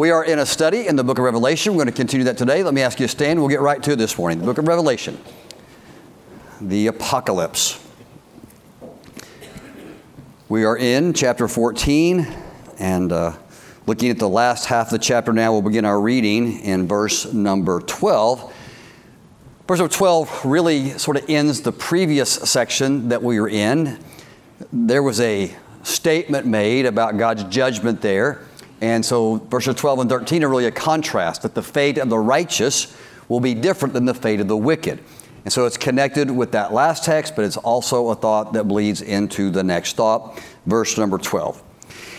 We are in a study in the book of Revelation. We're going to continue that today. Let me ask you to stand. We'll get right to this morning. The book of Revelation, the apocalypse. We are in chapter 14 and uh, looking at the last half of the chapter now. We'll begin our reading in verse number 12. Verse number 12 really sort of ends the previous section that we were in. There was a statement made about God's judgment there. And so verses 12 and 13 are really a contrast that the fate of the righteous will be different than the fate of the wicked. And so it's connected with that last text, but it's also a thought that bleeds into the next thought, verse number 12.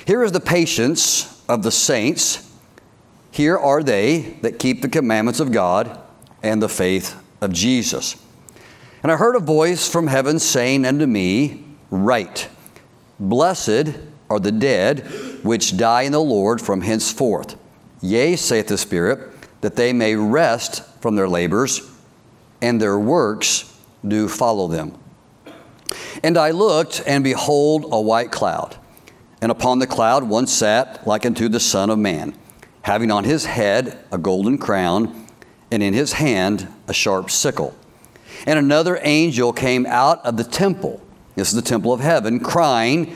Here is the patience of the saints. Here are they that keep the commandments of God and the faith of Jesus. And I heard a voice from heaven saying unto me, Write, blessed are the dead which die in the Lord from henceforth. Yea, saith the Spirit, that they may rest from their labors, and their works do follow them. And I looked, and behold, a white cloud. And upon the cloud one sat like unto the Son of Man, having on his head a golden crown, and in his hand a sharp sickle. And another angel came out of the temple, this is the temple of heaven, crying,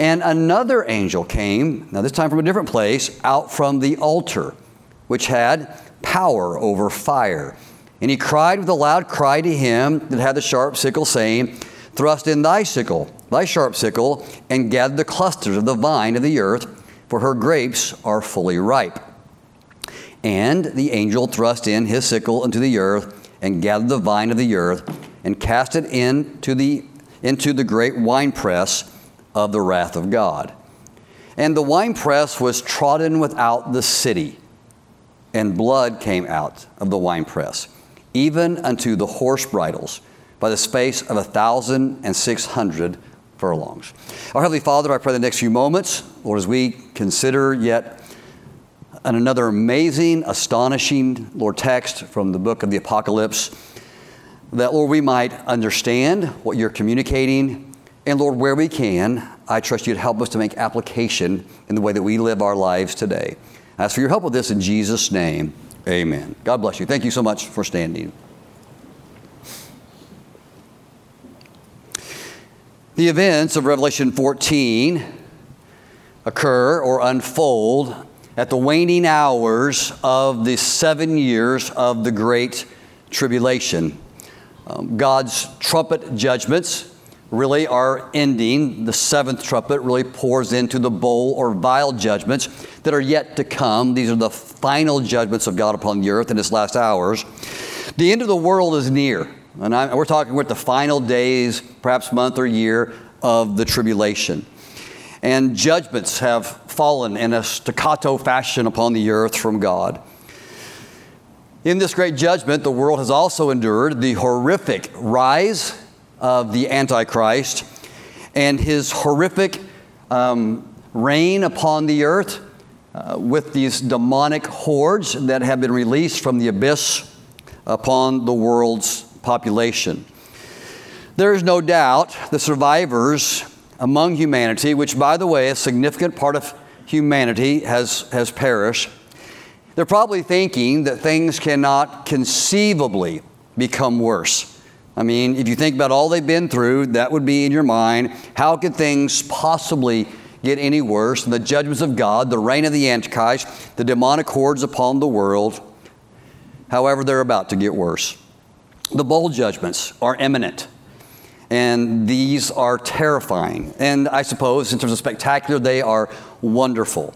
And another angel came, now this time from a different place, out from the altar, which had power over fire. And he cried with a loud cry to him that had the sharp sickle, saying, Thrust in thy sickle, thy sharp sickle, and gather the clusters of the vine of the earth, for her grapes are fully ripe. And the angel thrust in his sickle into the earth, and gathered the vine of the earth, and cast it into the, into the great winepress of the wrath of God. And the winepress was trodden without the city, and blood came out of the winepress, even unto the horse bridles, by the space of a thousand and six hundred furlongs. Our Heavenly Father, I pray the next few moments, Lord, as we consider yet another amazing, astonishing, Lord, text from the book of the Apocalypse, that, Lord, we might understand what you're communicating and Lord, where we can, I trust you to help us to make application in the way that we live our lives today. I ask for your help with this in Jesus' name. Amen. God bless you. Thank you so much for standing. The events of Revelation 14 occur or unfold at the waning hours of the seven years of the Great Tribulation. Um, God's trumpet judgments really are ending. The seventh trumpet really pours into the bowl or vial judgments that are yet to come. These are the final judgments of God upon the earth in His last hours. The end of the world is near. And I, we're talking about the final days, perhaps month or year of the tribulation. And judgments have fallen in a staccato fashion upon the earth from God. In this great judgment, the world has also endured the horrific rise of the Antichrist and his horrific um, reign upon the earth uh, with these demonic hordes that have been released from the abyss upon the world's population. There is no doubt the survivors among humanity, which, by the way, a significant part of humanity has, has perished, they're probably thinking that things cannot conceivably become worse. I mean, if you think about all they've been through, that would be in your mind. How could things possibly get any worse the judgments of God, the reign of the Antichrist, the demonic hordes upon the world? However, they're about to get worse. The bowl judgments are imminent, and these are terrifying. And I suppose, in terms of spectacular, they are wonderful.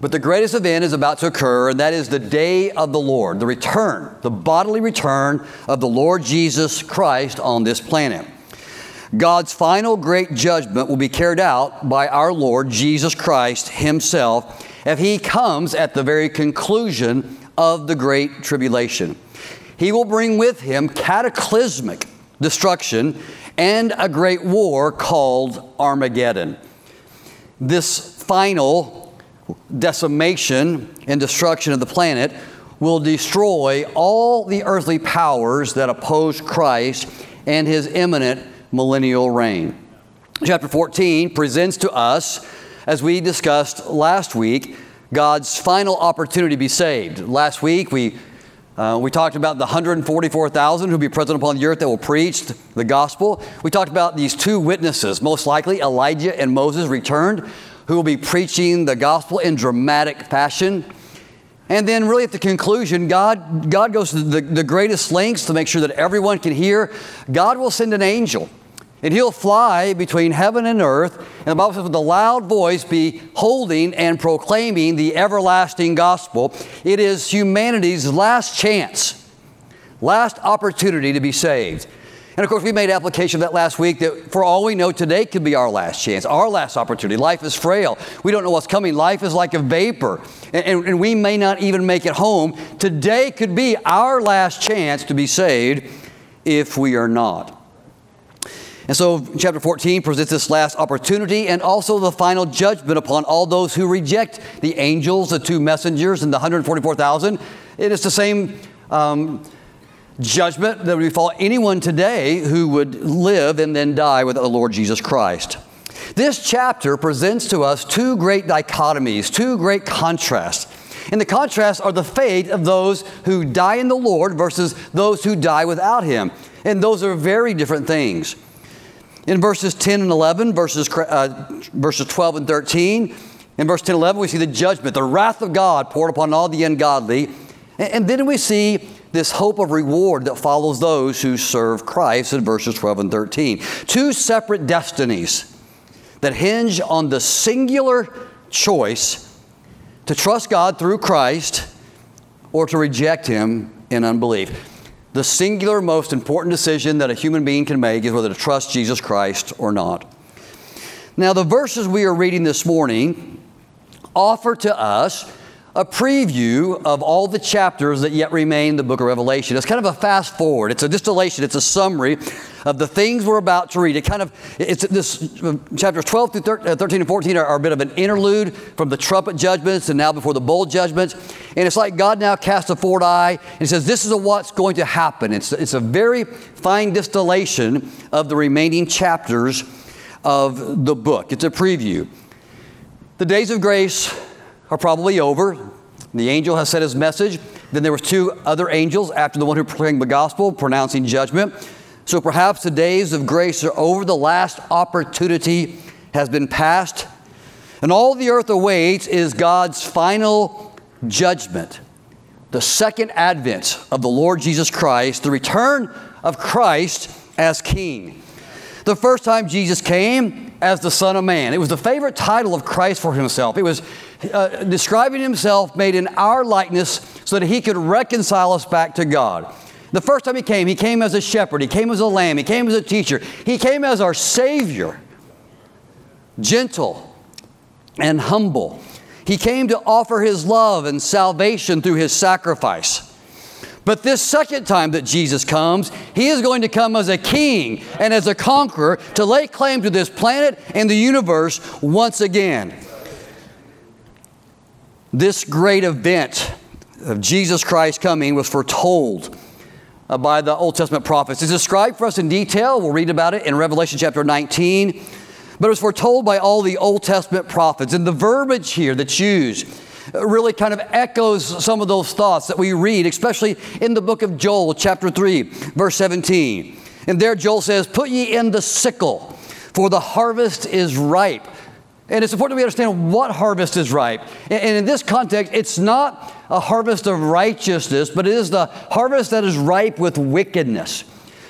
But the greatest event is about to occur, and that is the day of the Lord, the return, the bodily return of the Lord Jesus Christ on this planet. God's final great judgment will be carried out by our Lord Jesus Christ Himself if He comes at the very conclusion of the Great Tribulation. He will bring with him cataclysmic destruction and a great war called Armageddon. This final decimation and destruction of the planet will destroy all the earthly powers that oppose Christ and his imminent millennial reign. Chapter 14 presents to us, as we discussed last week, God's final opportunity to be saved. Last week we uh, we talked about the 144,000 who will be present upon the earth that will preach the gospel. We talked about these two witnesses, most likely Elijah and Moses returned, who will be preaching the gospel in dramatic fashion. And then, really, at the conclusion, God, God goes to the, the greatest lengths to make sure that everyone can hear. God will send an angel and he'll fly between heaven and earth. And the Bible says, with a loud voice, be holding and proclaiming the everlasting gospel. It is humanity's last chance, last opportunity to be saved. And of course, we made application of that last week that for all we know, today could be our last chance, our last opportunity. Life is frail. We don't know what's coming. Life is like a vapor, and, and, and we may not even make it home. Today could be our last chance to be saved if we are not. And so, chapter 14 presents this last opportunity and also the final judgment upon all those who reject the angels, the two messengers, and the 144,000. It is the same um, judgment that would befall anyone today who would live and then die without the Lord Jesus Christ. This chapter presents to us two great dichotomies, two great contrasts. And the contrasts are the fate of those who die in the Lord versus those who die without Him. And those are very different things. In verses 10 and 11, verses, uh, verses 12 and 13, in verse 10 and 11, we see the judgment, the wrath of God poured upon all the ungodly. And, and then we see this hope of reward that follows those who serve Christ in verses 12 and 13. Two separate destinies that hinge on the singular choice to trust God through Christ or to reject Him in unbelief. The singular, most important decision that a human being can make is whether to trust Jesus Christ or not. Now, the verses we are reading this morning offer to us a preview of all the chapters that yet remain in the book of Revelation. It's kind of a fast forward. It's a distillation. It's a summary of the things we're about to read. It kind of, it's this, chapters 12 through uh, 13 and 14 are, are, a bit of an interlude from the trumpet judgments and now before the bowl judgments. And it's like God now casts a forward eye and says, this is what's going to happen. It's, it's a very fine distillation of the remaining chapters of the book. It's a preview. The days of grace are probably over. The angel has said his message. Then there was two other angels after the one who proclaimed the gospel, pronouncing judgment. So perhaps the days of grace are over, the last opportunity has been passed, and all the earth awaits is God's final judgment, the second advent of the Lord Jesus Christ, the return of Christ as King. The first time Jesus came as the Son of Man, it was the favorite title of Christ for himself. It was uh, describing himself made in our likeness so that he could reconcile us back to God. The first time he came, he came as a shepherd, he came as a lamb, he came as a teacher, he came as our Savior, gentle and humble. He came to offer his love and salvation through his sacrifice. But this second time that Jesus comes, he is going to come as a king and as a conqueror to lay claim to this planet and the universe once again. This great event of Jesus Christ coming was foretold uh, by the Old Testament prophets. It's described for us in detail. We'll read about it in Revelation chapter 19. But it was foretold by all the Old Testament prophets. And the verbiage here that's used uh, really kind of echoes some of those thoughts that we read, especially in the book of Joel, chapter 3, verse 17. And there Joel says, Put ye in the sickle, for the harvest is ripe. And it's important we understand what harvest is ripe. And in this context, it's not a harvest of righteousness, but it is the harvest that is ripe with wickedness.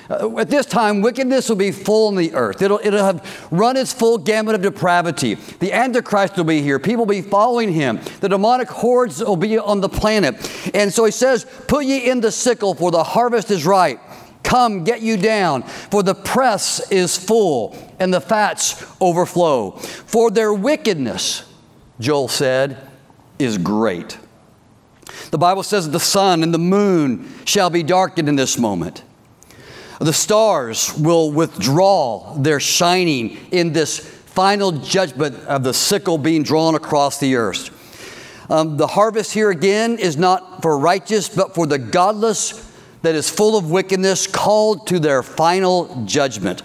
Uh, at this time, wickedness will be full in the earth. It'll, it'll have run its full gamut of depravity. The Antichrist will be here. People will be following him. The demonic hordes will be on the planet. And so he says, Put ye in the sickle, for the harvest is ripe. Come, get you down, for the press is full and the fats overflow. For their wickedness, Joel said, is great. The Bible says the sun and the moon shall be darkened in this moment. The stars will withdraw their shining in this final judgment of the sickle being drawn across the earth. Um, the harvest here again is not for righteous, but for the godless that is full of wickedness, called to their final judgment.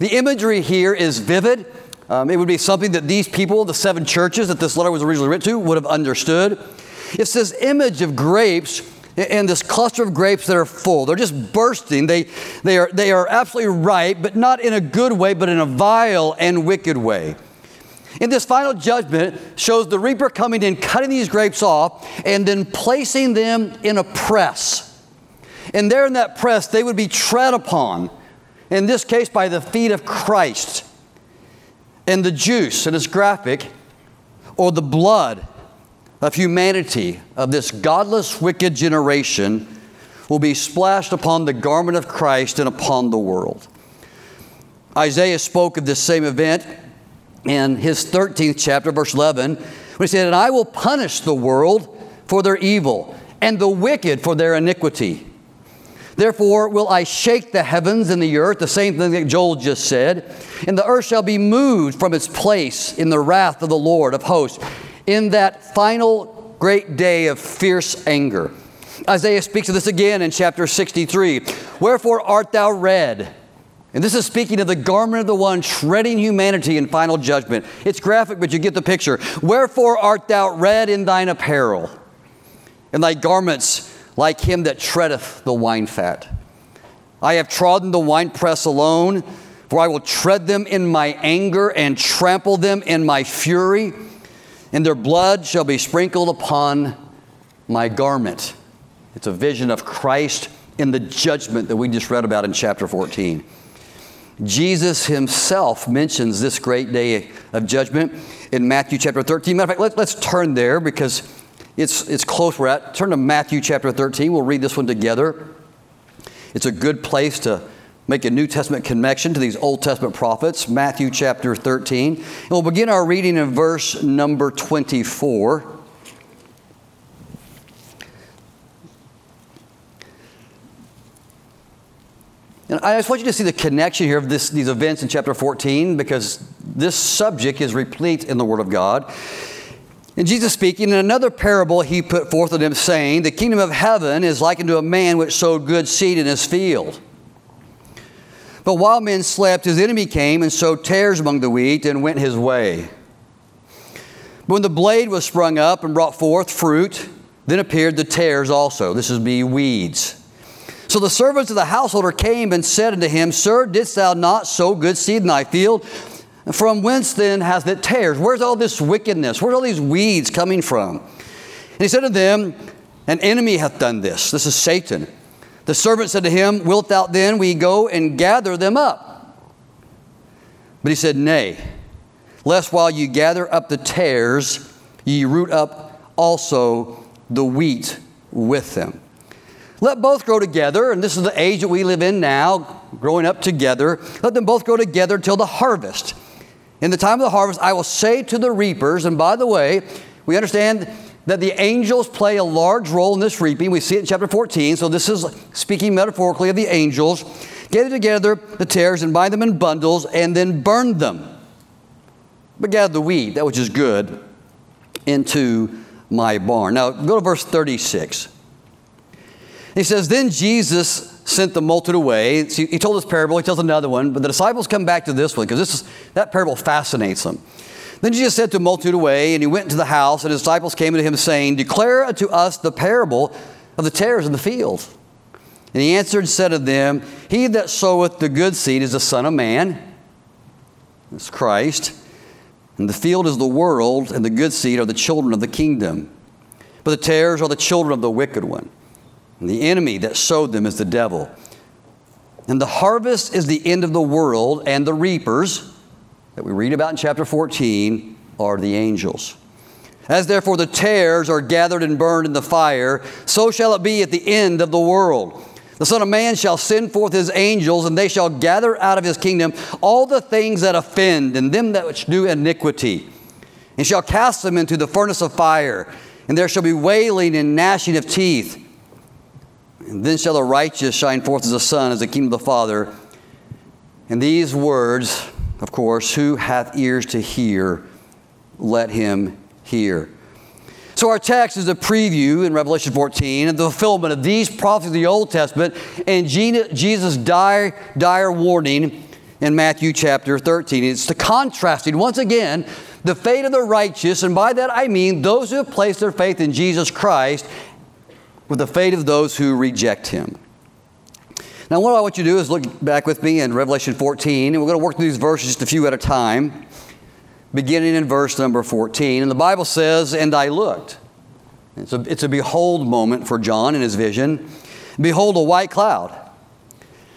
The imagery here is vivid. Um, it would be something that these people, the seven churches that this letter was originally written to, would have understood. It's this image of grapes and this cluster of grapes that are full. They're just bursting. They, they, are, they are absolutely ripe, but not in a good way, but in a vile and wicked way. And this final judgment shows the reaper coming in, cutting these grapes off, and then placing them in a press. And there in that press, they would be tread upon, in this case by the feet of Christ. And the juice, and it's graphic, or the blood of humanity, of this godless, wicked generation, will be splashed upon the garment of Christ and upon the world. Isaiah spoke of this same event in his 13th chapter, verse 11, when he said, And I will punish the world for their evil and the wicked for their iniquity. Therefore will I shake the heavens and the earth, the same thing that Joel just said, and the earth shall be moved from its place in the wrath of the Lord of hosts in that final great day of fierce anger. Isaiah speaks of this again in chapter 63. Wherefore art thou red? And this is speaking of the garment of the one shredding humanity in final judgment. It's graphic, but you get the picture. Wherefore art thou red in thine apparel, and thy garments like him that treadeth the wine fat? I have trodden the winepress alone, for I will tread them in my anger and trample them in my fury and their blood shall be sprinkled upon my garment. It's a vision of Christ in the judgment that we just read about in chapter 14. Jesus himself mentions this great day of judgment in Matthew chapter 13. Matter of fact, let, us turn there because it's, it's close we're at. Turn to Matthew chapter 13. We'll read this one together. It's a good place to make a New Testament connection to these Old Testament prophets, Matthew chapter 13. And we'll begin our reading in verse number 24. And I just want you to see the connection here of this, these events in chapter 14 because this subject is replete in the Word of God. And Jesus speaking, in another parable he put forth to them, saying, The kingdom of heaven is likened to a man which sowed good seed in his field. But while men slept, his enemy came and sowed tares among the wheat and went his way. But when the blade was sprung up and brought forth fruit, then appeared the tares also. This is be weeds. So the servants of the householder came and said unto him, Sir, didst thou not sow good seed in thy field? From whence then hath it tares? Where's all this wickedness? Where's all these weeds coming from? And he said to them, An enemy hath done this. This is Satan. The servant said to him, Wilt thou then we go and gather them up? But he said, Nay, lest while you gather up the tares, ye root up also the wheat with them. Let both grow together, and this is the age that we live in now, growing up together. Let them both grow together till the harvest. In the time of the harvest, I will say to the reapers, and by the way, we understand that the angels play a large role in this reaping. We see it in chapter 14. So this is speaking metaphorically of the angels. Gather together the tares and bind them in bundles and then burn them. But gather the wheat, that which is good, into my barn. Now go to verse 36. He says, Then Jesus sent the multitude away. He told this parable, he tells another one, but the disciples come back to this one because this is, that parable fascinates them. Then Jesus to the multitude away, and he went into the house, and his disciples came to him, saying, Declare unto us the parable of the tares in the field. And he answered and said to them, He that soweth the good seed is the Son of Man, it's Christ, and the field is the world, and the good seed are the children of the kingdom. But the tares are the children of the wicked one, and the enemy that sowed them is the devil. And the harvest is the end of the world, and the reapers, that we read about in chapter 14 are the angels. As therefore the tares are gathered and burned in the fire, so shall it be at the end of the world. The Son of Man shall send forth his angels, and they shall gather out of his kingdom all the things that offend, and them that which do iniquity, and shall cast them into the furnace of fire. and there shall be wailing and gnashing of teeth. Then shall the righteous shine forth as the sun, as the kingdom of the Father. And these words, of course, who hath ears to hear, let him hear. So, our text is a preview in Revelation 14 of the fulfillment of these prophecies of the Old Testament and Jesus' dire, dire warning in Matthew chapter 13. It's the contrasting, once again, the fate of the righteous, and by that I mean those who have placed their faith in Jesus Christ, with the fate of those who reject him. Now, what I want you to do is look back with me in Revelation 14, and we're going to work through these verses just a few at a time, beginning in verse number 14. And the Bible says, And I looked. It's a, it's a behold moment for John in his vision. Behold, a white cloud.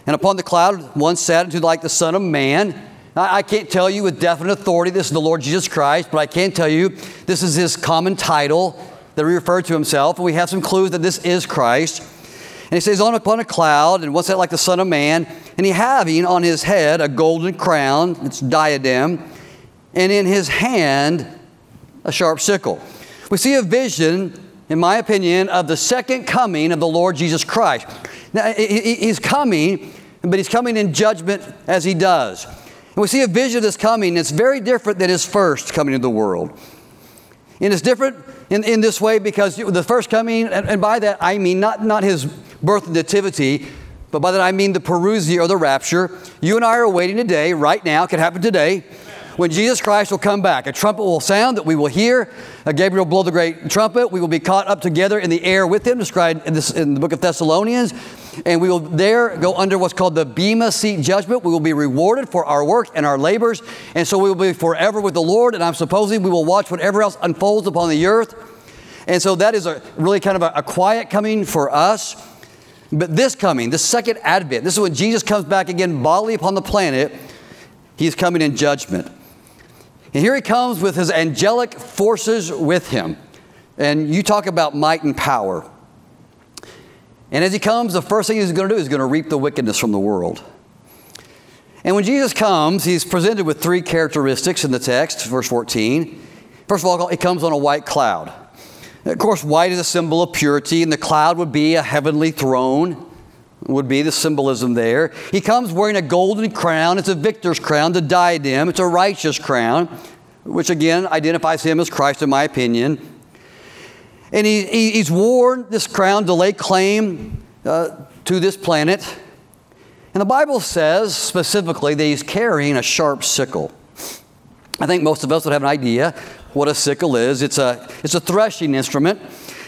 And upon the cloud, one sat into like the Son of Man. I, I can't tell you with definite authority this is the Lord Jesus Christ, but I can tell you this is his common title that he referred to himself. And we have some clues that this is Christ. And he says, On upon a cloud, and what's that like the Son of Man? And he having on his head a golden crown, its diadem, and in his hand a sharp sickle. We see a vision, in my opinion, of the second coming of the Lord Jesus Christ. Now, he's coming, but he's coming in judgment as he does. And we see a vision that's coming that's very different than his first coming into the world. And it's different in, in this way because the first coming, and, and by that I mean not, not his birth and nativity, but by that I mean the parousia or the rapture. You and I are waiting today, right now, it could happen today, when Jesus Christ will come back. A trumpet will sound that we will hear. A Gabriel will blow the great trumpet. We will be caught up together in the air with him, described in, this, in the book of Thessalonians and we will there go under what's called the Bema seat judgment. We will be rewarded for our work and our labors, and so we will be forever with the Lord. And I'm supposing we will watch whatever else unfolds upon the earth. And so that is a really kind of a, a quiet coming for us. But this coming, the second advent, this is when Jesus comes back again bodily upon the planet. He's coming in judgment. And here he comes with his angelic forces with him. And you talk about might and power. And as he comes, the first thing he's going to do is going to reap the wickedness from the world. And when Jesus comes, he's presented with three characteristics in the text, verse 14. First of all, he comes on a white cloud. Of course, white is a symbol of purity, and the cloud would be a heavenly throne, would be the symbolism there. He comes wearing a golden crown. It's a victor's crown, the diadem. It's a righteous crown, which again identifies him as Christ, in my opinion. And he, he, he's worn this crown to lay claim uh, to this planet. And the Bible says specifically that he's carrying a sharp sickle. I think most of us would have an idea what a sickle is. It's a, it's a threshing instrument,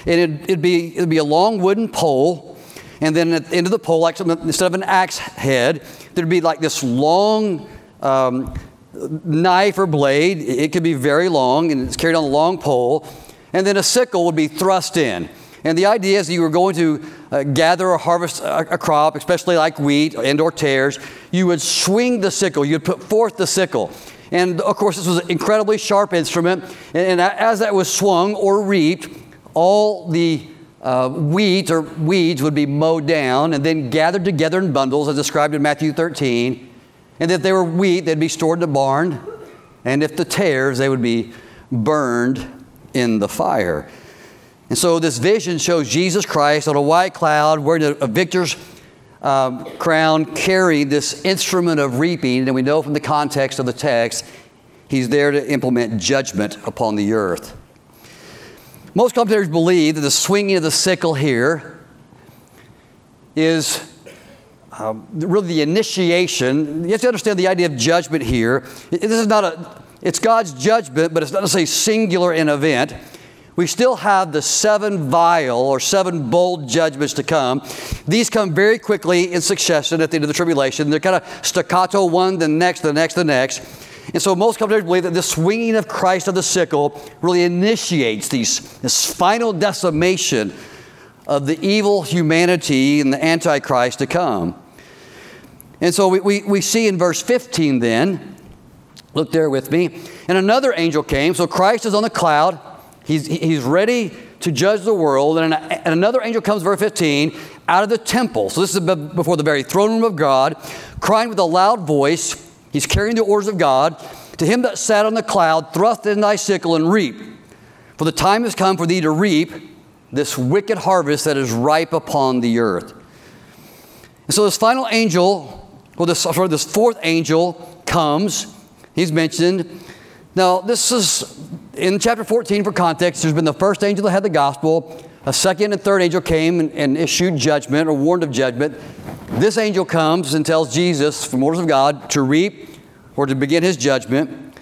and it'd, it'd, be, it'd be a long wooden pole. And then at the end of the pole, like instead of an axe head, there'd be like this long um, knife or blade. It could be very long, and it's carried on a long pole and then a sickle would be thrust in. And the idea is that you were going to uh, gather or harvest a, a, crop, especially like wheat and or tares. You would swing the sickle. You'd put forth the sickle. And of course, this was an incredibly sharp instrument. And, and as that was swung or reaped, all the uh, wheat or weeds would be mowed down and then gathered together in bundles, as described in Matthew 13. And if they were wheat, they'd be stored in the barn. And if the tares, they would be burned in the fire. And so this vision shows Jesus Christ on a white cloud wearing a, victor's um, crown, carrying this instrument of reaping. And we know from the context of the text, he's there to implement judgment upon the earth. Most commentators believe that the swinging of the sickle here is um, really the initiation. You have to understand the idea of judgment here. This is not a it's God's judgment, but it's not say singular in event. We still have the seven vial or seven bowl judgments to come. These come very quickly in succession at the end of the tribulation. They're kind of staccato, one, the next, the next, the next. And so most commentators believe that this swinging of Christ of the sickle really initiates these, this final decimation of the evil humanity and the Antichrist to come. And so we, we, we see in verse 15 then Look there with me. And another angel came. So Christ is on the cloud. He's, he's ready to judge the world. And, an, and another angel comes, verse 15, out of the temple. So this is before the very throne room of God, crying with a loud voice. He's carrying the orders of God. To him that sat on the cloud, thrust in thy sickle and reap. For the time has come for thee to reap this wicked harvest that is ripe upon the earth. And so this final angel, well, this, sorry, this fourth angel comes. He's mentioned. Now, this is in chapter 14 for context. There's been the first angel that had the gospel. A second and third angel came and, and issued judgment or warned of judgment. This angel comes and tells Jesus, from orders of God, to reap or to begin his judgment.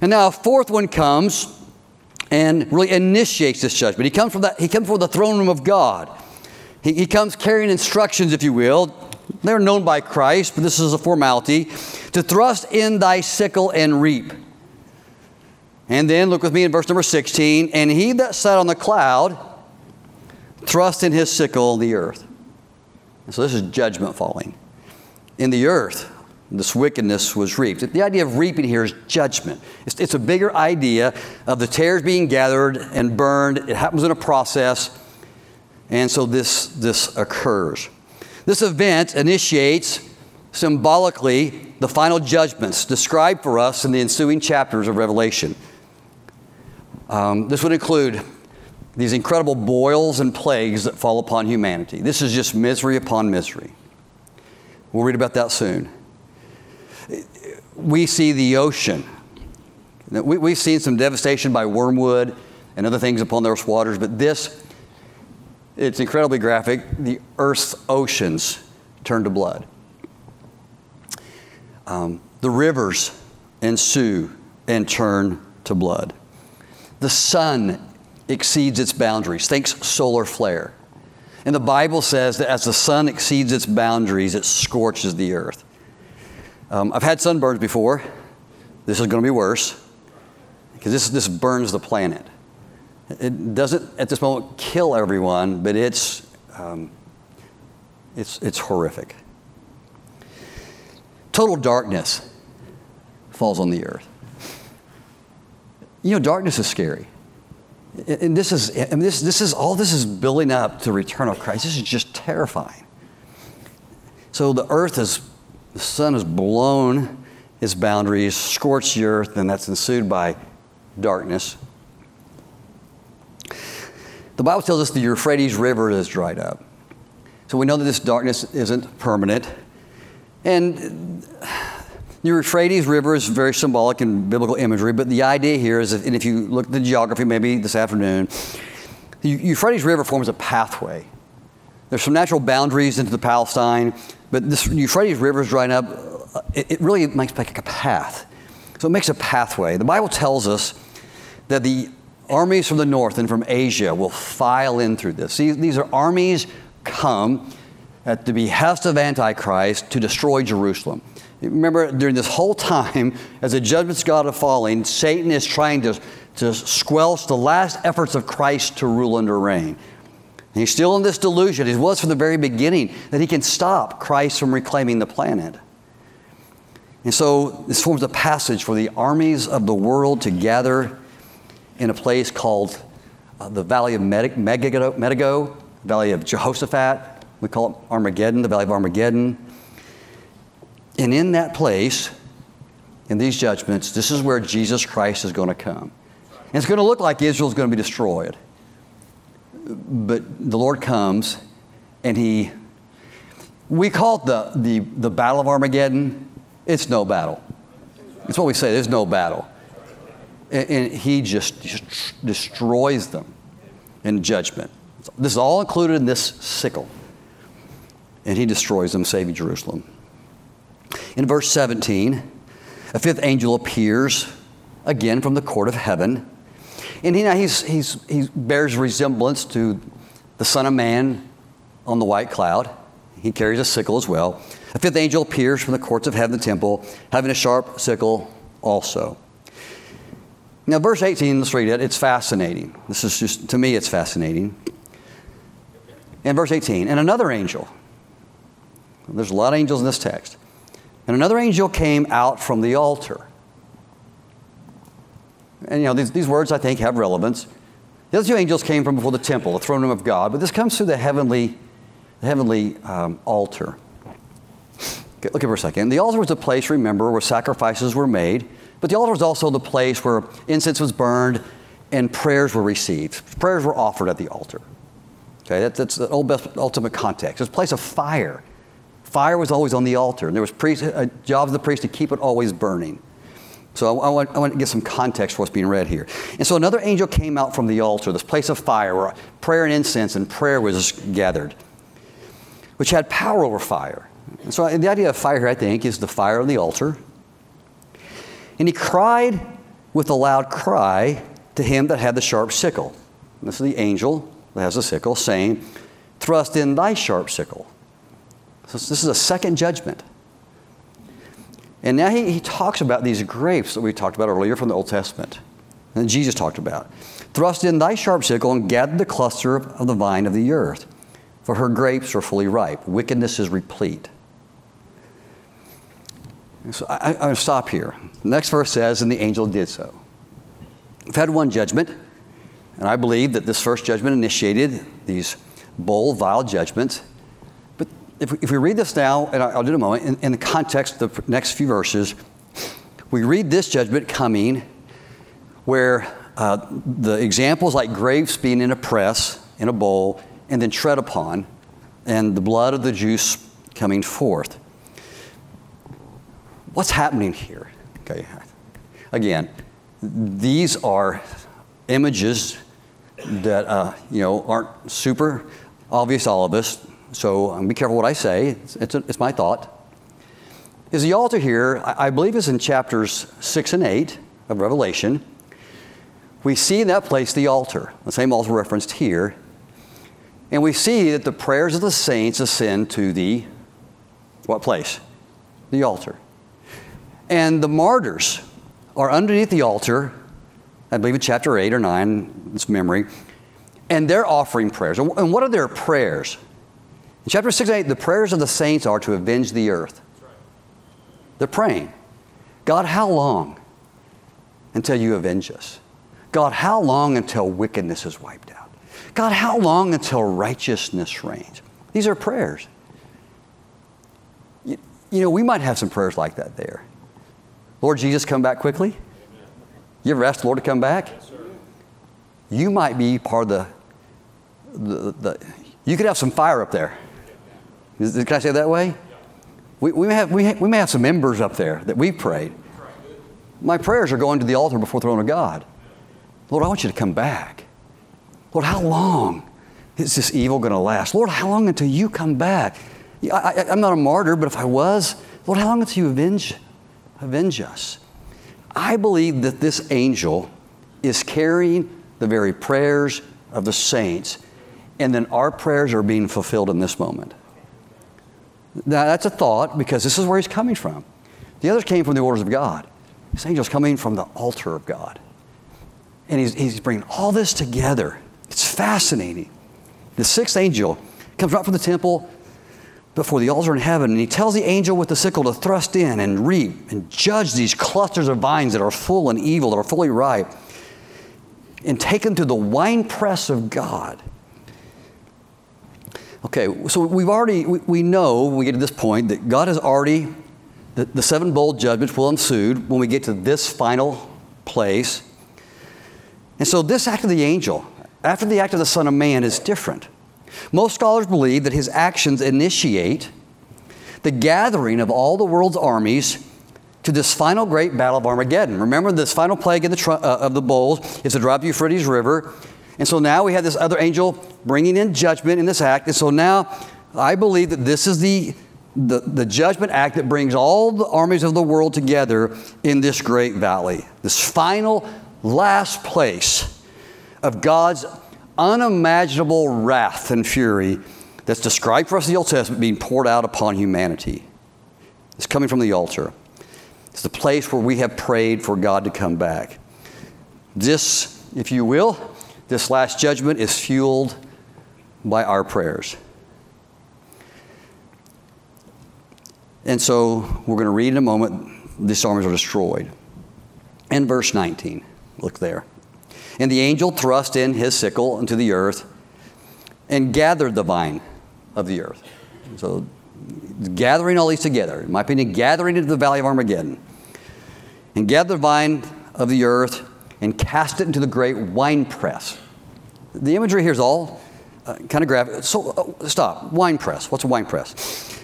And now a fourth one comes and really initiates this judgment. He comes from, that, he comes from the throne room of God. He, he comes carrying instructions, if you will. They're known by Christ, but this is a formality to thrust in thy sickle and reap. And then look with me in verse number 16. And he that sat on the cloud thrust in his sickle the earth. And so this is judgment falling. In the earth, this wickedness was reaped. The idea of reaping here is judgment. It's, it's, a bigger idea of the tares being gathered and burned. It happens in a process, and so this, this occurs. This event initiates symbolically the final judgments described for us in the ensuing chapters of Revelation. Um, this would include these incredible boils and plagues that fall upon humanity. This is just misery upon misery. We'll read about that soon we see the ocean. We, have seen some devastation by wormwood and other things upon those waters, but this, it's incredibly graphic. The earth's oceans turn to blood. Um, the rivers ensue and turn to blood. The sun exceeds its boundaries. Think solar flare. And the Bible says that as the sun exceeds its boundaries, it scorches the earth. Um, I've had sunburns before. This is going to be worse because this, this burns the planet. It doesn't at this moment kill everyone, but it's, um, it's, it's horrific. Total darkness falls on the earth. You know, darkness is scary. And this is, mean, this, this is all this is building up to the return of Christ. This is just terrifying. So the earth is the sun has blown its boundaries, scorched the earth, and that's ensued by darkness. The Bible tells us the Euphrates River is dried up. So we know that this darkness isn't permanent. And the Euphrates River is very symbolic in biblical imagery, but the idea here is, if, and if you look at the geography maybe this afternoon, the Euphrates River forms a pathway. There's some natural boundaries into the Palestine. But this Euphrates River is drying up. Uh, it, it really makes like a path. So it makes a pathway. The Bible tells us that the armies from the north and from Asia will file in through this. These, these are armies come at the behest of Antichrist to destroy Jerusalem. Remember, during this whole time, as the judgments God are falling, Satan is trying to, to squelch the last efforts of Christ to rule and to reign. And he's still in this delusion, he was from the very beginning, that he can stop Christ from reclaiming the planet. And so this forms a passage for the armies of the world to gather in a place called uh, the Valley of Megiddo, Megiddo, Valley of Jehoshaphat. We call it Armageddon, the Valley of Armageddon. And in that place, in these judgments, this is where Jesus Christ is going to come. And it's going to look like Israel is going to be destroyed but the Lord comes and he, we call it the, the, the Battle of Armageddon. It's no battle. It's what we say, there's no battle. And, and he just, just destroys them in judgment. This is all included in this sickle. And he destroys them, saving Jerusalem. In verse 17, a fifth angel appears again from the court of heaven and you know, he's, he's, he bears resemblance to the Son of Man on the white cloud. He carries a sickle as well. A fifth angel appears from the courts of heaven, the temple, having a sharp sickle also. Now, verse 18, let's read it. It's fascinating. This is just, to me, it's fascinating. And verse 18, and another angel. There's a lot of angels in this text. And another angel came out from the altar and you know, these, these words I think have relevance. The other two angels came from before the temple, the throne room of God, but this comes through the heavenly, the heavenly um, altar. Okay, look at for a second. The altar was a place, remember, where sacrifices were made, but the altar was also the place where incense was burned and prayers were received. Prayers were offered at the altar. Okay, that, that's the ultimate context. It's a place of fire. Fire was always on the altar, and there was priest, a uh, job of the priest to keep it always burning. So I, I, want, I want to get some context for what's being read here. And so another angel came out from the altar, this place of fire where prayer and incense and prayer was gathered, which had power over fire. And so the idea of fire here, I think, is the fire on the altar. And he cried with a loud cry to him that had the sharp sickle. And this is the angel that has the sickle saying, Thrust in thy sharp sickle. So this is a second judgment. And now he, he talks about these grapes that we talked about earlier from the Old Testament, and Jesus talked about. Thrust in thy sharp sickle and gather the cluster of the vine of the earth, for her grapes are fully ripe. Wickedness is replete. So I, I'm going to stop here. The next verse says, And the angel did so. We've had one judgment, and I believe that this first judgment initiated these bowl, vial judgments But if we, if we read this now, and I'll do it in a moment, in, in the context of the next few verses, we read this judgment coming where uh, the examples like grapes being in a press, in a bowl, and then tread upon, and the blood of the juice coming forth. What's happening here? Okay. Again, these are images that uh, you know aren't super obvious to all of us. So um, be careful what I say. It's, it's, a, it's, my thought. Is the altar here, I, I believe is in chapters 6 and 8 of Revelation. We see in that place the altar, the same altar referenced here. And we see that the prayers of the saints ascend to the what place? The altar. And the martyrs are underneath the altar, I believe in chapter 8 or 9, it's memory, and they're offering prayers. And what are their prayers? In chapter 6 and 8, the prayers of the saints are to avenge the earth. They're praying, God, how long until you avenge us? God, how long until wickedness is wiped out? God, how long until righteousness reigns? These are prayers. You, you know, we might have some prayers like that there. Lord Jesus, come back quickly. You ever asked the Lord to come back? Yes, you might be part of the, the, the, you could have some fire up there. Can I say it that way? We, we, may have, we, we may have some embers up there that we've prayed. My prayers are going to the altar before the throne of God. Lord, I want you to come back. Lord, how long is this evil going to last? Lord, how long until you come back? I, am not a martyr, but if I was, Lord, how long until you avenge, avenge us? I believe that this angel is carrying the very prayers of the saints, and then our prayers are being fulfilled in this moment. Now, that's a thought because this is where he's coming from. The others came from the orders of God. This angel's coming from the altar of God. And he's, he's bringing all this together. It's fascinating. The sixth angel comes right from the temple before the altar in heaven, and he tells the angel with the sickle to thrust in and reap and judge these clusters of vines that are full and evil, that are fully ripe, and take them to the winepress of God. Okay, so we've already, we, we know when we get to this point that God has already, the, the seven bowl judgments will ensue when we get to this final place. And so this act of the angel, after the act of the Son of Man, is different. Most scholars believe that his actions initiate the gathering of all the world's armies to this final great battle of Armageddon. Remember, this final plague of the, tr- uh, of the bowls is to drop Euphrates River. And so now we have this other angel bringing in judgment in this act. And so now I believe that this is the, the, the judgment act that brings all the armies of the world together in this great valley, this final, last place of God's unimaginable wrath and fury that's described for us in the Old Testament being poured out upon humanity. It's coming from the altar. It's the place where we have prayed for God to come back. This, if you will, this last judgment is fueled by our prayers. And so we're going to read in a moment, these armies are destroyed. In verse 19, look there. And the angel thrust in his sickle into the earth and gathered the vine of the earth. So, gathering all these together, in my opinion, gathering into the valley of Armageddon, and gathered the vine of the earth and cast it into the great wine press. The imagery here is all uh, kind of graphic. So, uh, stop. Wine press. What's a wine press?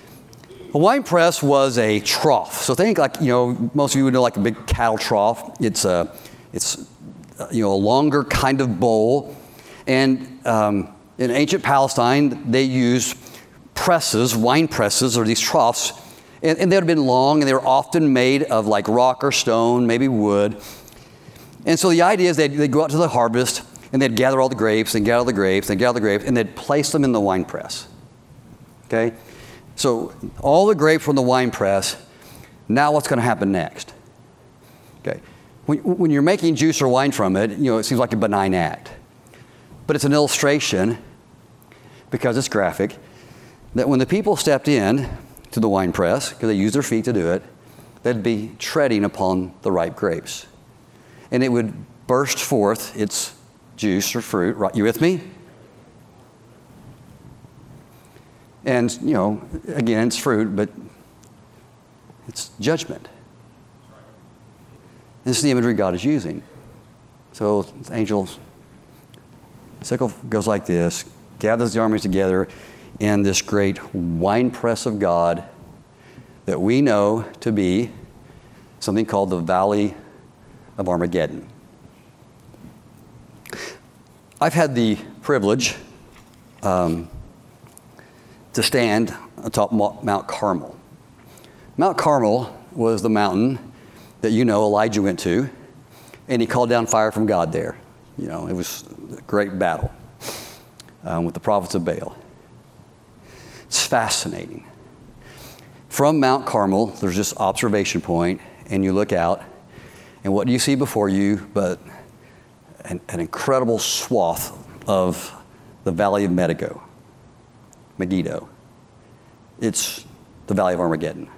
A wine press was a trough. So think like you know most of you would know like a big cattle trough. It's a it's uh, you know a longer kind of bowl, and um, in ancient Palestine they used presses, wine presses, or these troughs, and, and they would have been long and they were often made of like rock or stone, maybe wood. And so the idea is they'd, they'd go out to the harvest and they'd gather all the grapes and gather the grapes and gather the grapes and they'd place them in the wine press. Okay? So all the grapes from the wine press, now what's going to happen next? When, when you're making juice or wine from it, you know, it seems like a benign act. But it's an illustration, because it's graphic, that when the people stepped in to the wine press, because they used their feet to do it, they'd be treading upon the ripe grapes. And it would burst forth its juice or fruit. You with me? And, you know, again, it's fruit, but it's judgment. This is the imagery God is using. So, angels, sickle goes like this, gathers the armies together in this great winepress of God that we know to be something called the Valley of Armageddon. I've had the privilege um, to stand atop Mount Carmel. Mount Carmel was the mountain that you know Elijah went to, and he called down fire from God there. You know, it was a great battle um, with the prophets of Baal. It's fascinating. From Mount Carmel, there's this observation point, and you look out, and what do you see before you but an, an incredible swath of the Valley of Megiddo? Megiddo. It's the Valley of Armageddon.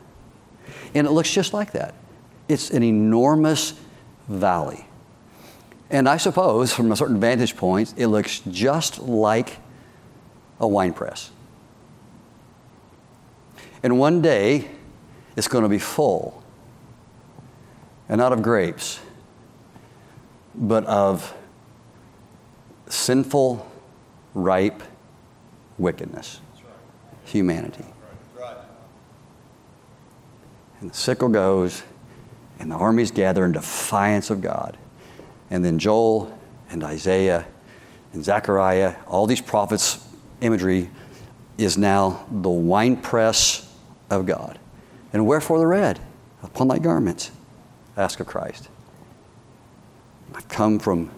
And it looks just like that. It's an enormous valley. And I suppose, from a certain vantage point, it looks just like a wine press. And one day, it's going to be full, and not of grapes, but of sinful, ripe wickedness humanity. And the sickle goes, and the armies gather in defiance of God. And then Joel and Isaiah and Zechariah, all these prophets' imagery is now the winepress of God. And wherefore the red upon thy garments? Ask of Christ. I've come from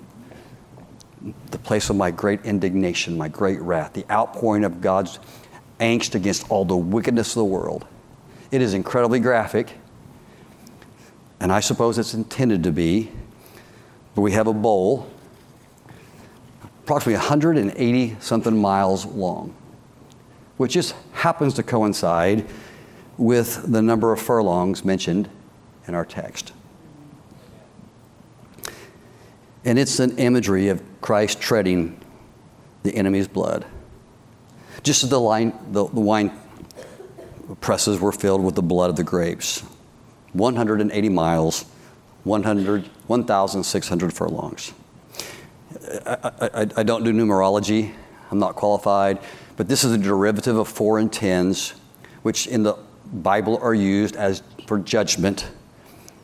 the place of my great indignation, my great wrath, the outpouring of God's angst against all the wickedness of the world. It is incredibly graphic, and I suppose it's intended to be. But we have a bowl, approximately 180 something miles long, which just happens to coincide with the number of furlongs mentioned in our text. And it's an imagery of Christ treading the enemy's blood. Just as the, line, the, the wine presses were filled with the blood of the grapes. 180 miles, 100, 1,600 furlongs. I, I, I, don't do numerology, I'm not qualified, but this is a derivative of four and tens, which in the Bible are used as for judgment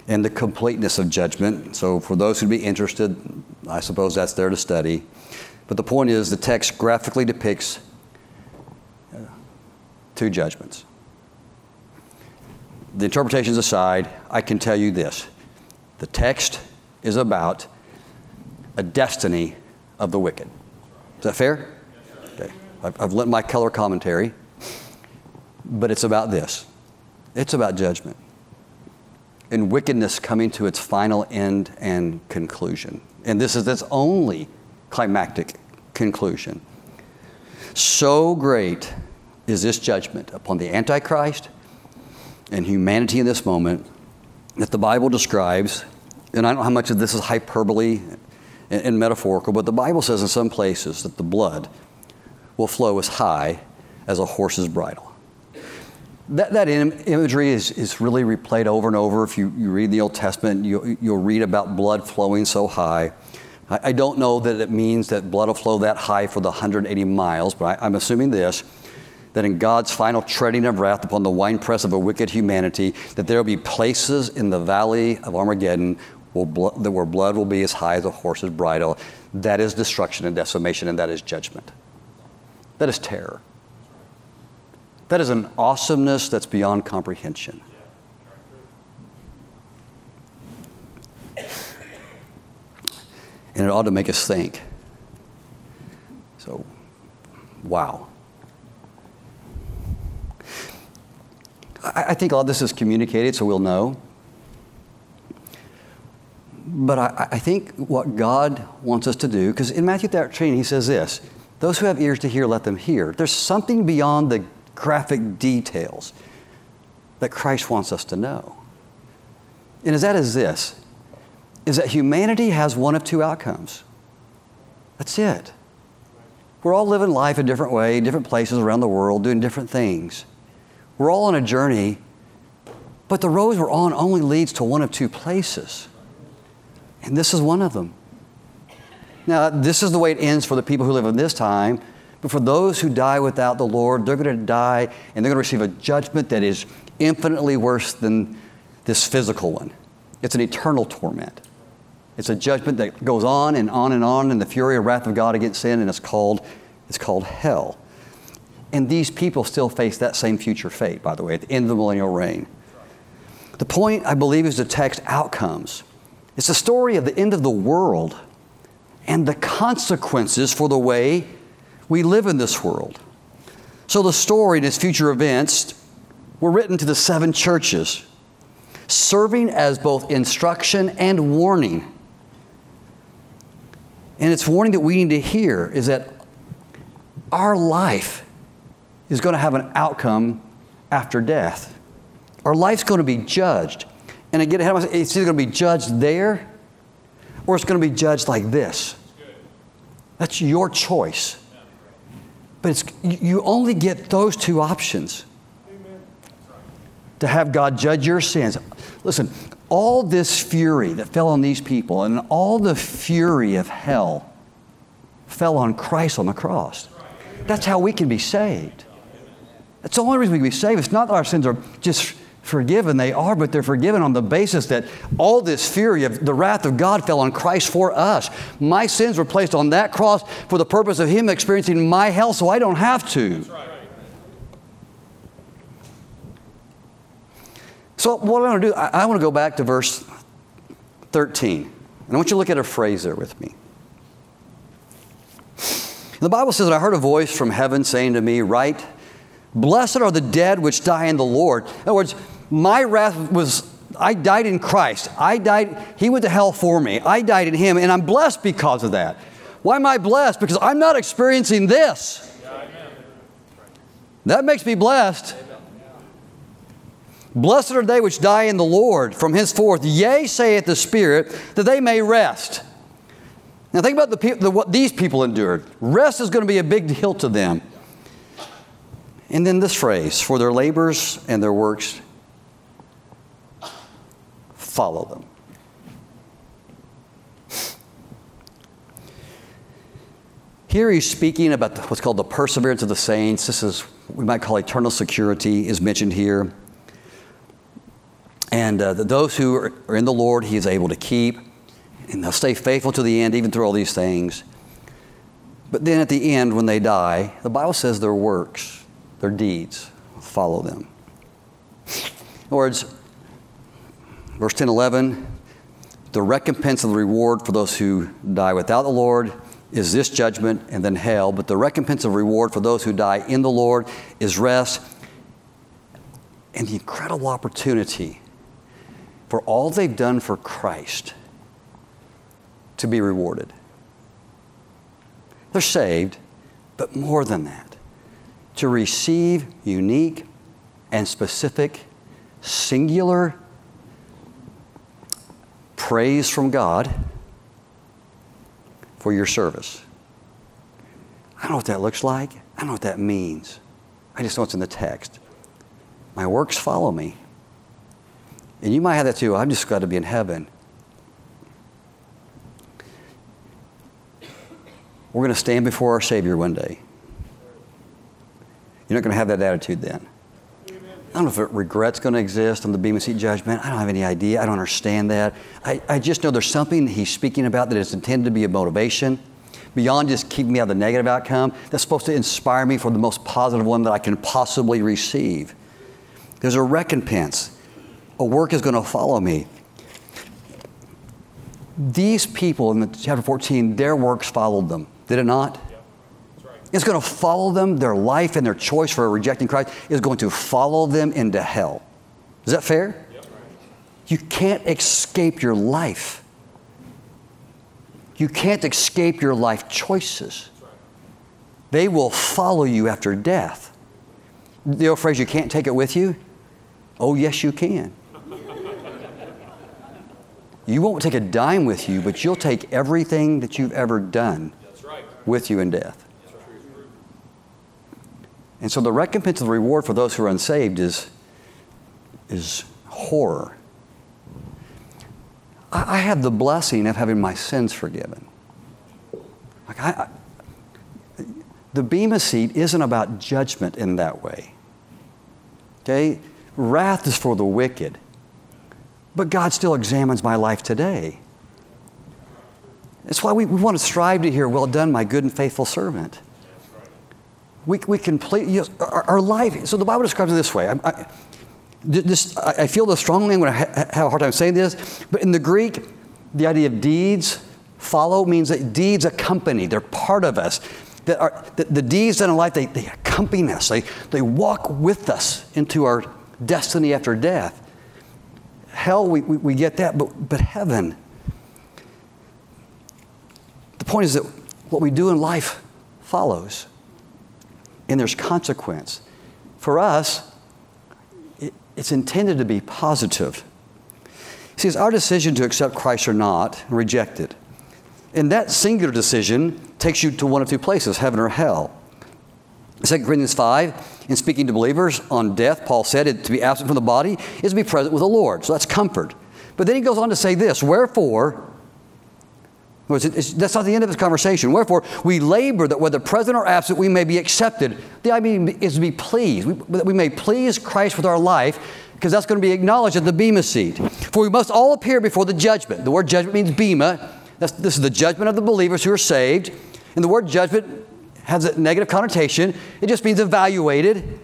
and the completeness of judgment. So, for those who'd be interested, I suppose that's there to study. But the point is, the text graphically depicts uh, two judgments. The interpretations aside, I can tell you this the text is about a destiny of the wicked. Is that fair? Okay. I've, I've lent my color commentary, but it's about this it's about judgment and wickedness coming to its final end and conclusion. And this is its only climactic conclusion. So great is this judgment upon the Antichrist and humanity in this moment that the Bible describes, and I don't know how much of this is hyperbole and, and metaphorical, but the Bible says in some places that the blood will flow as high as a horse's bridle. that, that Im- imagery is, is really replayed over and over. If you, you read the Old Testament, you, you'll read about blood flowing so high. I, I don't know that it means that blood will flow that high for the 180 miles, but I, I'm assuming this that in God's final treading of wrath upon the winepress of a wicked humanity, that there will be places in the valley of Armageddon where blood, where blood will be as high as a horse's bridle. That is destruction and decimation, and that is judgment. That is terror. That is an awesomeness that's beyond comprehension. And it ought to make us think. So, wow. I, think a lot of this is communicated, so we'll know. But I, I think what God wants us to do, because in Matthew 13, he says this those who have ears to hear, let them hear. There's something beyond the graphic details that Christ wants us to know. And is that is this is that humanity has one of two outcomes. That's it. We're all living life a different way, different places around the world, doing different things. We're all on a journey, but the road we're on only leads to one of two places. And this is one of them. Now, this is the way it ends for the people who live in this time. But for those who die without the Lord, they're going to die and they're going to receive a judgment that is infinitely worse than this physical one. It's an eternal torment. It's a judgment that goes on and on and on in the fury and wrath of God against sin, and it's called, it's called hell. And these people still face that same future fate, by the way, at the end of the millennial reign. The point, I believe, is the text outcomes. It's the story of the end of the world and the consequences for the way we live in this world. So the story and its future events were written to the seven churches, serving as both instruction and warning. And it's warning that we need to hear is that our life is going to have an outcome after death. Our life's going to be judged. And again, it's either going to be judged there or it's going to be judged like this. That's your choice. But you only get those two options to have God judge your sins. Listen, all this fury that fell on these people and all the fury of hell fell on Christ on the cross. That's how we can be saved. That's the only reason we can be saved. It's not that our sins are just forgiven. They are, but they're forgiven on the basis that all this fury of the wrath of God fell on Christ for us. My sins were placed on that cross for the purpose of Him experiencing my hell so I don't have to. So, what I want to do, I, I want to go back to verse 13. And I want you to look at a phrase there with me. The Bible says, I heard a voice from heaven saying to me, Write, Blessed are the dead which die in the Lord. In other words, my wrath was, I died in Christ. I died, He went to hell for me. I died in Him, and I'm blessed because of that. Why am I blessed? Because I'm not experiencing this. That makes me blessed. Blessed are they which die in the Lord from henceforth. Yea, saith the Spirit, that they may rest. Now think about the, the, what these people endured. Rest is going to be a big deal to them. And then this phrase for their labors and their works, follow them. Here he's speaking about what's called the perseverance of the saints. This is, we might call eternal security, is mentioned here. And uh, those who are in the Lord, he is able to keep, and they'll stay faithful to the end, even through all these things. But then at the end, when they die, the Bible says their works their deeds. Follow them. In other words, verse 10 11, the recompense of the reward for those who die without the Lord is this judgment and then hell, but the recompense of reward for those who die in the Lord is rest and the incredible opportunity for all they've done for Christ to be rewarded. They're saved, but more than that to receive unique and specific, singular praise from God for your service. I don't know what that looks like. I don't know what that means. I just know it's in the text. my works follow me. And you might have that too. I'm just glad to be in heaven. We're going to stand before our Savior one day. You're not going to have that attitude then. I don't know if regret's going to exist on the Bema Seat judgment. I don't have any idea. I don't understand that. I, I just know there's something he's speaking about that is intended to be a motivation beyond just keeping me out of the negative outcome. That's supposed to inspire me for the most positive one that I can possibly receive. There's a recompense. A work is going to follow me. These people in the chapter 14, their works followed them. Did it not? It's going to follow them. Their life and their choice for rejecting Christ is going to follow them into hell. Is that fair? Yep. You can't escape your life. You can't escape your life choices. They will follow you after death. The old phrase, you can't take it with you? Oh, yes, you can. you won't take a dime with you, but you'll take everything that you've ever done with you in death. And so the recompense of the reward for those who are unsaved is, is horror. I, I have the blessing of having my sins forgiven. Like I, I, the Bema seat isn't about judgment in that way. Okay? Wrath is for the wicked. But God still examines my life today. That's why we, we want to strive to hear, Well done, my good and faithful servant. We, we complete you know, our, our, life. So the Bible describes it this way. I, I, this, I feel this strongly. I'm going to ha- have a hard time saying this, but in the Greek, the idea of deeds follow means that deeds accompany. They're part of us. That are, the, the deeds in life, they, they accompany us. They, they walk with us into our destiny after death. Hell, we, we, we get that, but, but heaven. The point is that what we do in life follows and there's consequence. For us, it, it's intended to be positive. See, it's our decision to accept Christ or not, reject it. And that singular decision takes you to one of two places, heaven or hell. 2 Corinthians 5, in speaking to believers on death, Paul said it, to be absent from the body is to be present with the Lord. So that's comfort. But then he goes on to say this Wherefore, that's not the end of this conversation. Wherefore, we labor that whether present or absent, we may be accepted. The idea is to be pleased, we, that we may please Christ with our life, because that's going to be acknowledged at the Bema seat. For we must all appear before the judgment. The word judgment means Bema. That's, this is the judgment of the believers who are saved. And the word judgment has a negative connotation, it just means evaluated.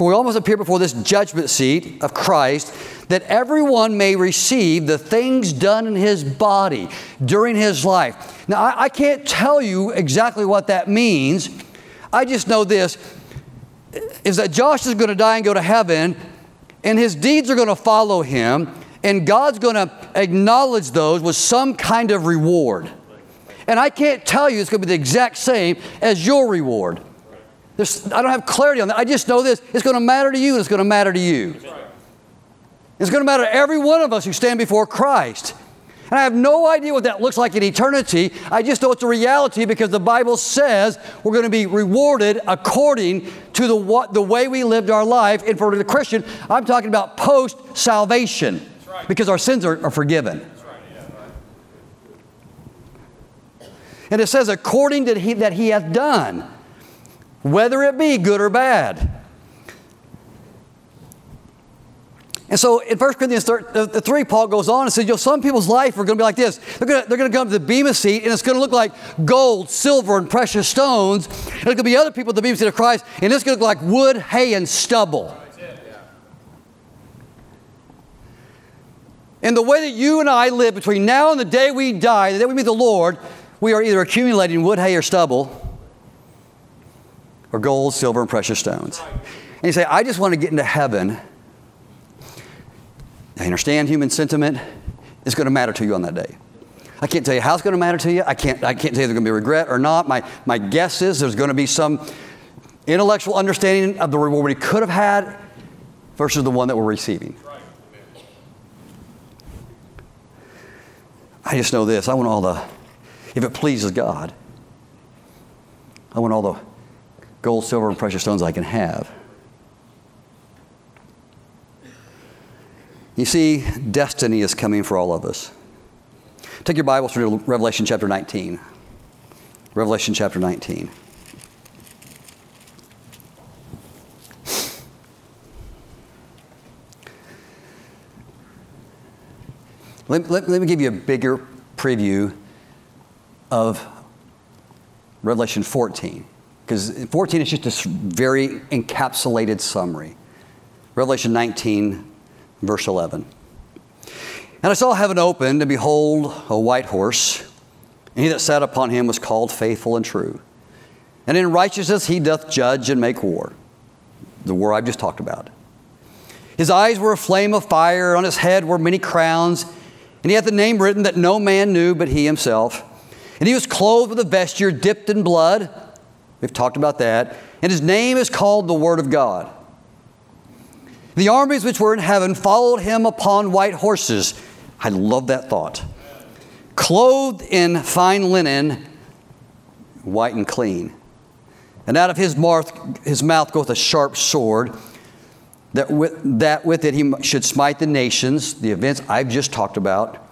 For we all must appear before this judgment seat of Christ that everyone may receive the things done in his body during his life. Now, I, I can't tell you exactly what that means. I just know this is that Josh is going to die and go to heaven, and his deeds are going to follow him, and God's going to acknowledge those with some kind of reward. And I can't tell you it's going to be the exact same as your reward. There's, I don't have clarity on that. I just know this. It's going to matter to you, and it's going to matter to you. It's going to matter to every one of us who stand before Christ. And I have no idea what that looks like in eternity. I just know it's a reality because the Bible says we're going to be rewarded according to the, what, the way we lived our life. And for the Christian, I'm talking about post salvation right. because our sins are, are forgiven. Right, yeah, right. And it says, according to he, that he hath done, whether it be good or bad. And so in 1 Corinthians 3, Paul goes on and says, you know, some people's life are going to be like this. They're going to, they're going to come to the Bema seat, and it's going to look like gold, silver, and precious stones. And there's going to be other people at the Bema seat of Christ, and it's going to look like wood, hay, and stubble. And the way that you and I live between now and the day we die, the day we meet the Lord, we are either accumulating wood, hay, or stubble, or gold, silver, and precious stones. And you say, I just want to get into heaven I understand human sentiment. It's going to matter to you on that day. I can't tell you how it's going to matter to you. I can't, I can't tell you there's going to be regret or not. My, my guess is there's going to be some intellectual understanding of the reward we could have had versus the one that we're receiving. I just know this. I want all the, if it pleases God, I want all the gold, silver, and precious stones I can have. You see, destiny is coming for all of us. Take your Bibles to Revelation chapter 19. Revelation chapter 19. Let, let, let me give you a bigger preview of Revelation 14, because 14 is just a very encapsulated summary. Revelation 19, verse 11. And I saw heaven opened, and behold, a white horse, and he that sat upon him was called faithful and true. And in righteousness he doth judge and make war, the war I've just talked about. His eyes were a flame of fire, on his head were many crowns and he had the name written that no man knew but he himself. And he was clothed with a vesture dipped in blood. We've talked about that. And his name is called the Word of God. The armies which were in heaven followed him upon white horses. I love that thought. Clothed in fine linen, white and clean. And out of his mouth, his mouth goeth a sharp sword that with, that with it he should smite the nations, the events I've just talked about,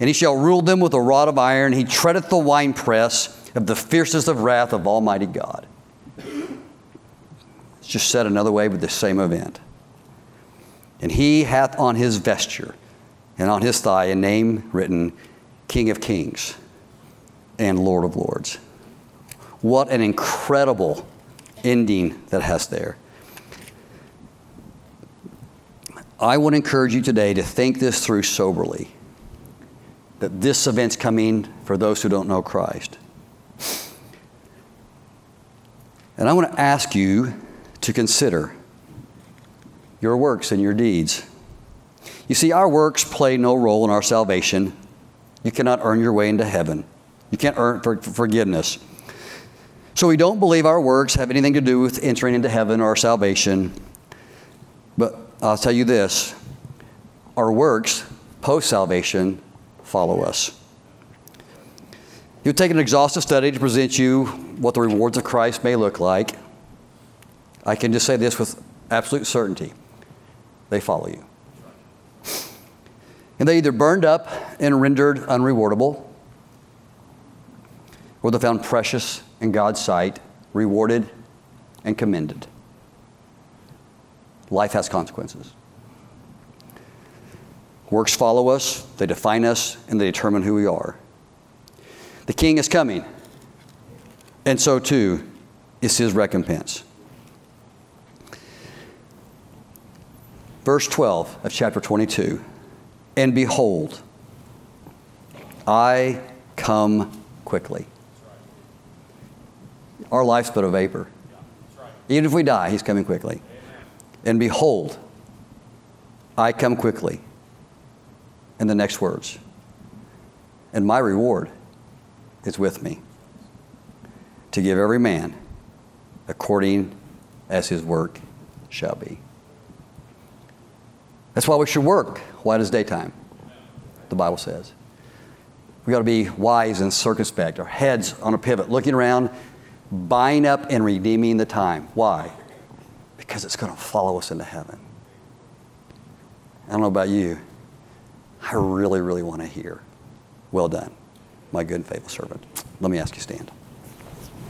and he shall rule them with a rod of iron. He treadeth the winepress of the fiercest of wrath of Almighty God. It's just said another way with the same event. And he hath on his vesture and on his thigh a name written King of Kings and Lord of Lords. What an incredible ending that has there. I would encourage you today to think this through soberly that this event's coming for those who don't know Christ. And I want to ask you to consider your works and your deeds. You see, our works play no role in our salvation. You cannot earn your way into heaven, you can't earn for forgiveness. So we don't believe our works have anything to do with entering into heaven or salvation. But I'll tell you this our works post salvation follow us. You take an exhaustive study to present you what the rewards of Christ may look like. I can just say this with absolute certainty they follow you. And they either burned up and rendered unrewardable, or they're found precious in God's sight, rewarded and commended. Life has consequences. Works follow us, they define us, and they determine who we are. The king is coming, and so too is his recompense. Verse 12 of chapter 22 And behold, I come quickly. Our life's but a vapor. Even if we die, he's coming quickly. And behold, I come quickly. And the next words, and my reward is with me to give every man according as his work shall be. That's why we should work while it is daytime, the Bible says. We got to be wise and circumspect, our heads on a pivot, looking around, buying up and redeeming the time. Why? because it's going to follow us into heaven. I don't know about you. I really, really want to hear, well done, my good and faithful servant. Let me ask you stand.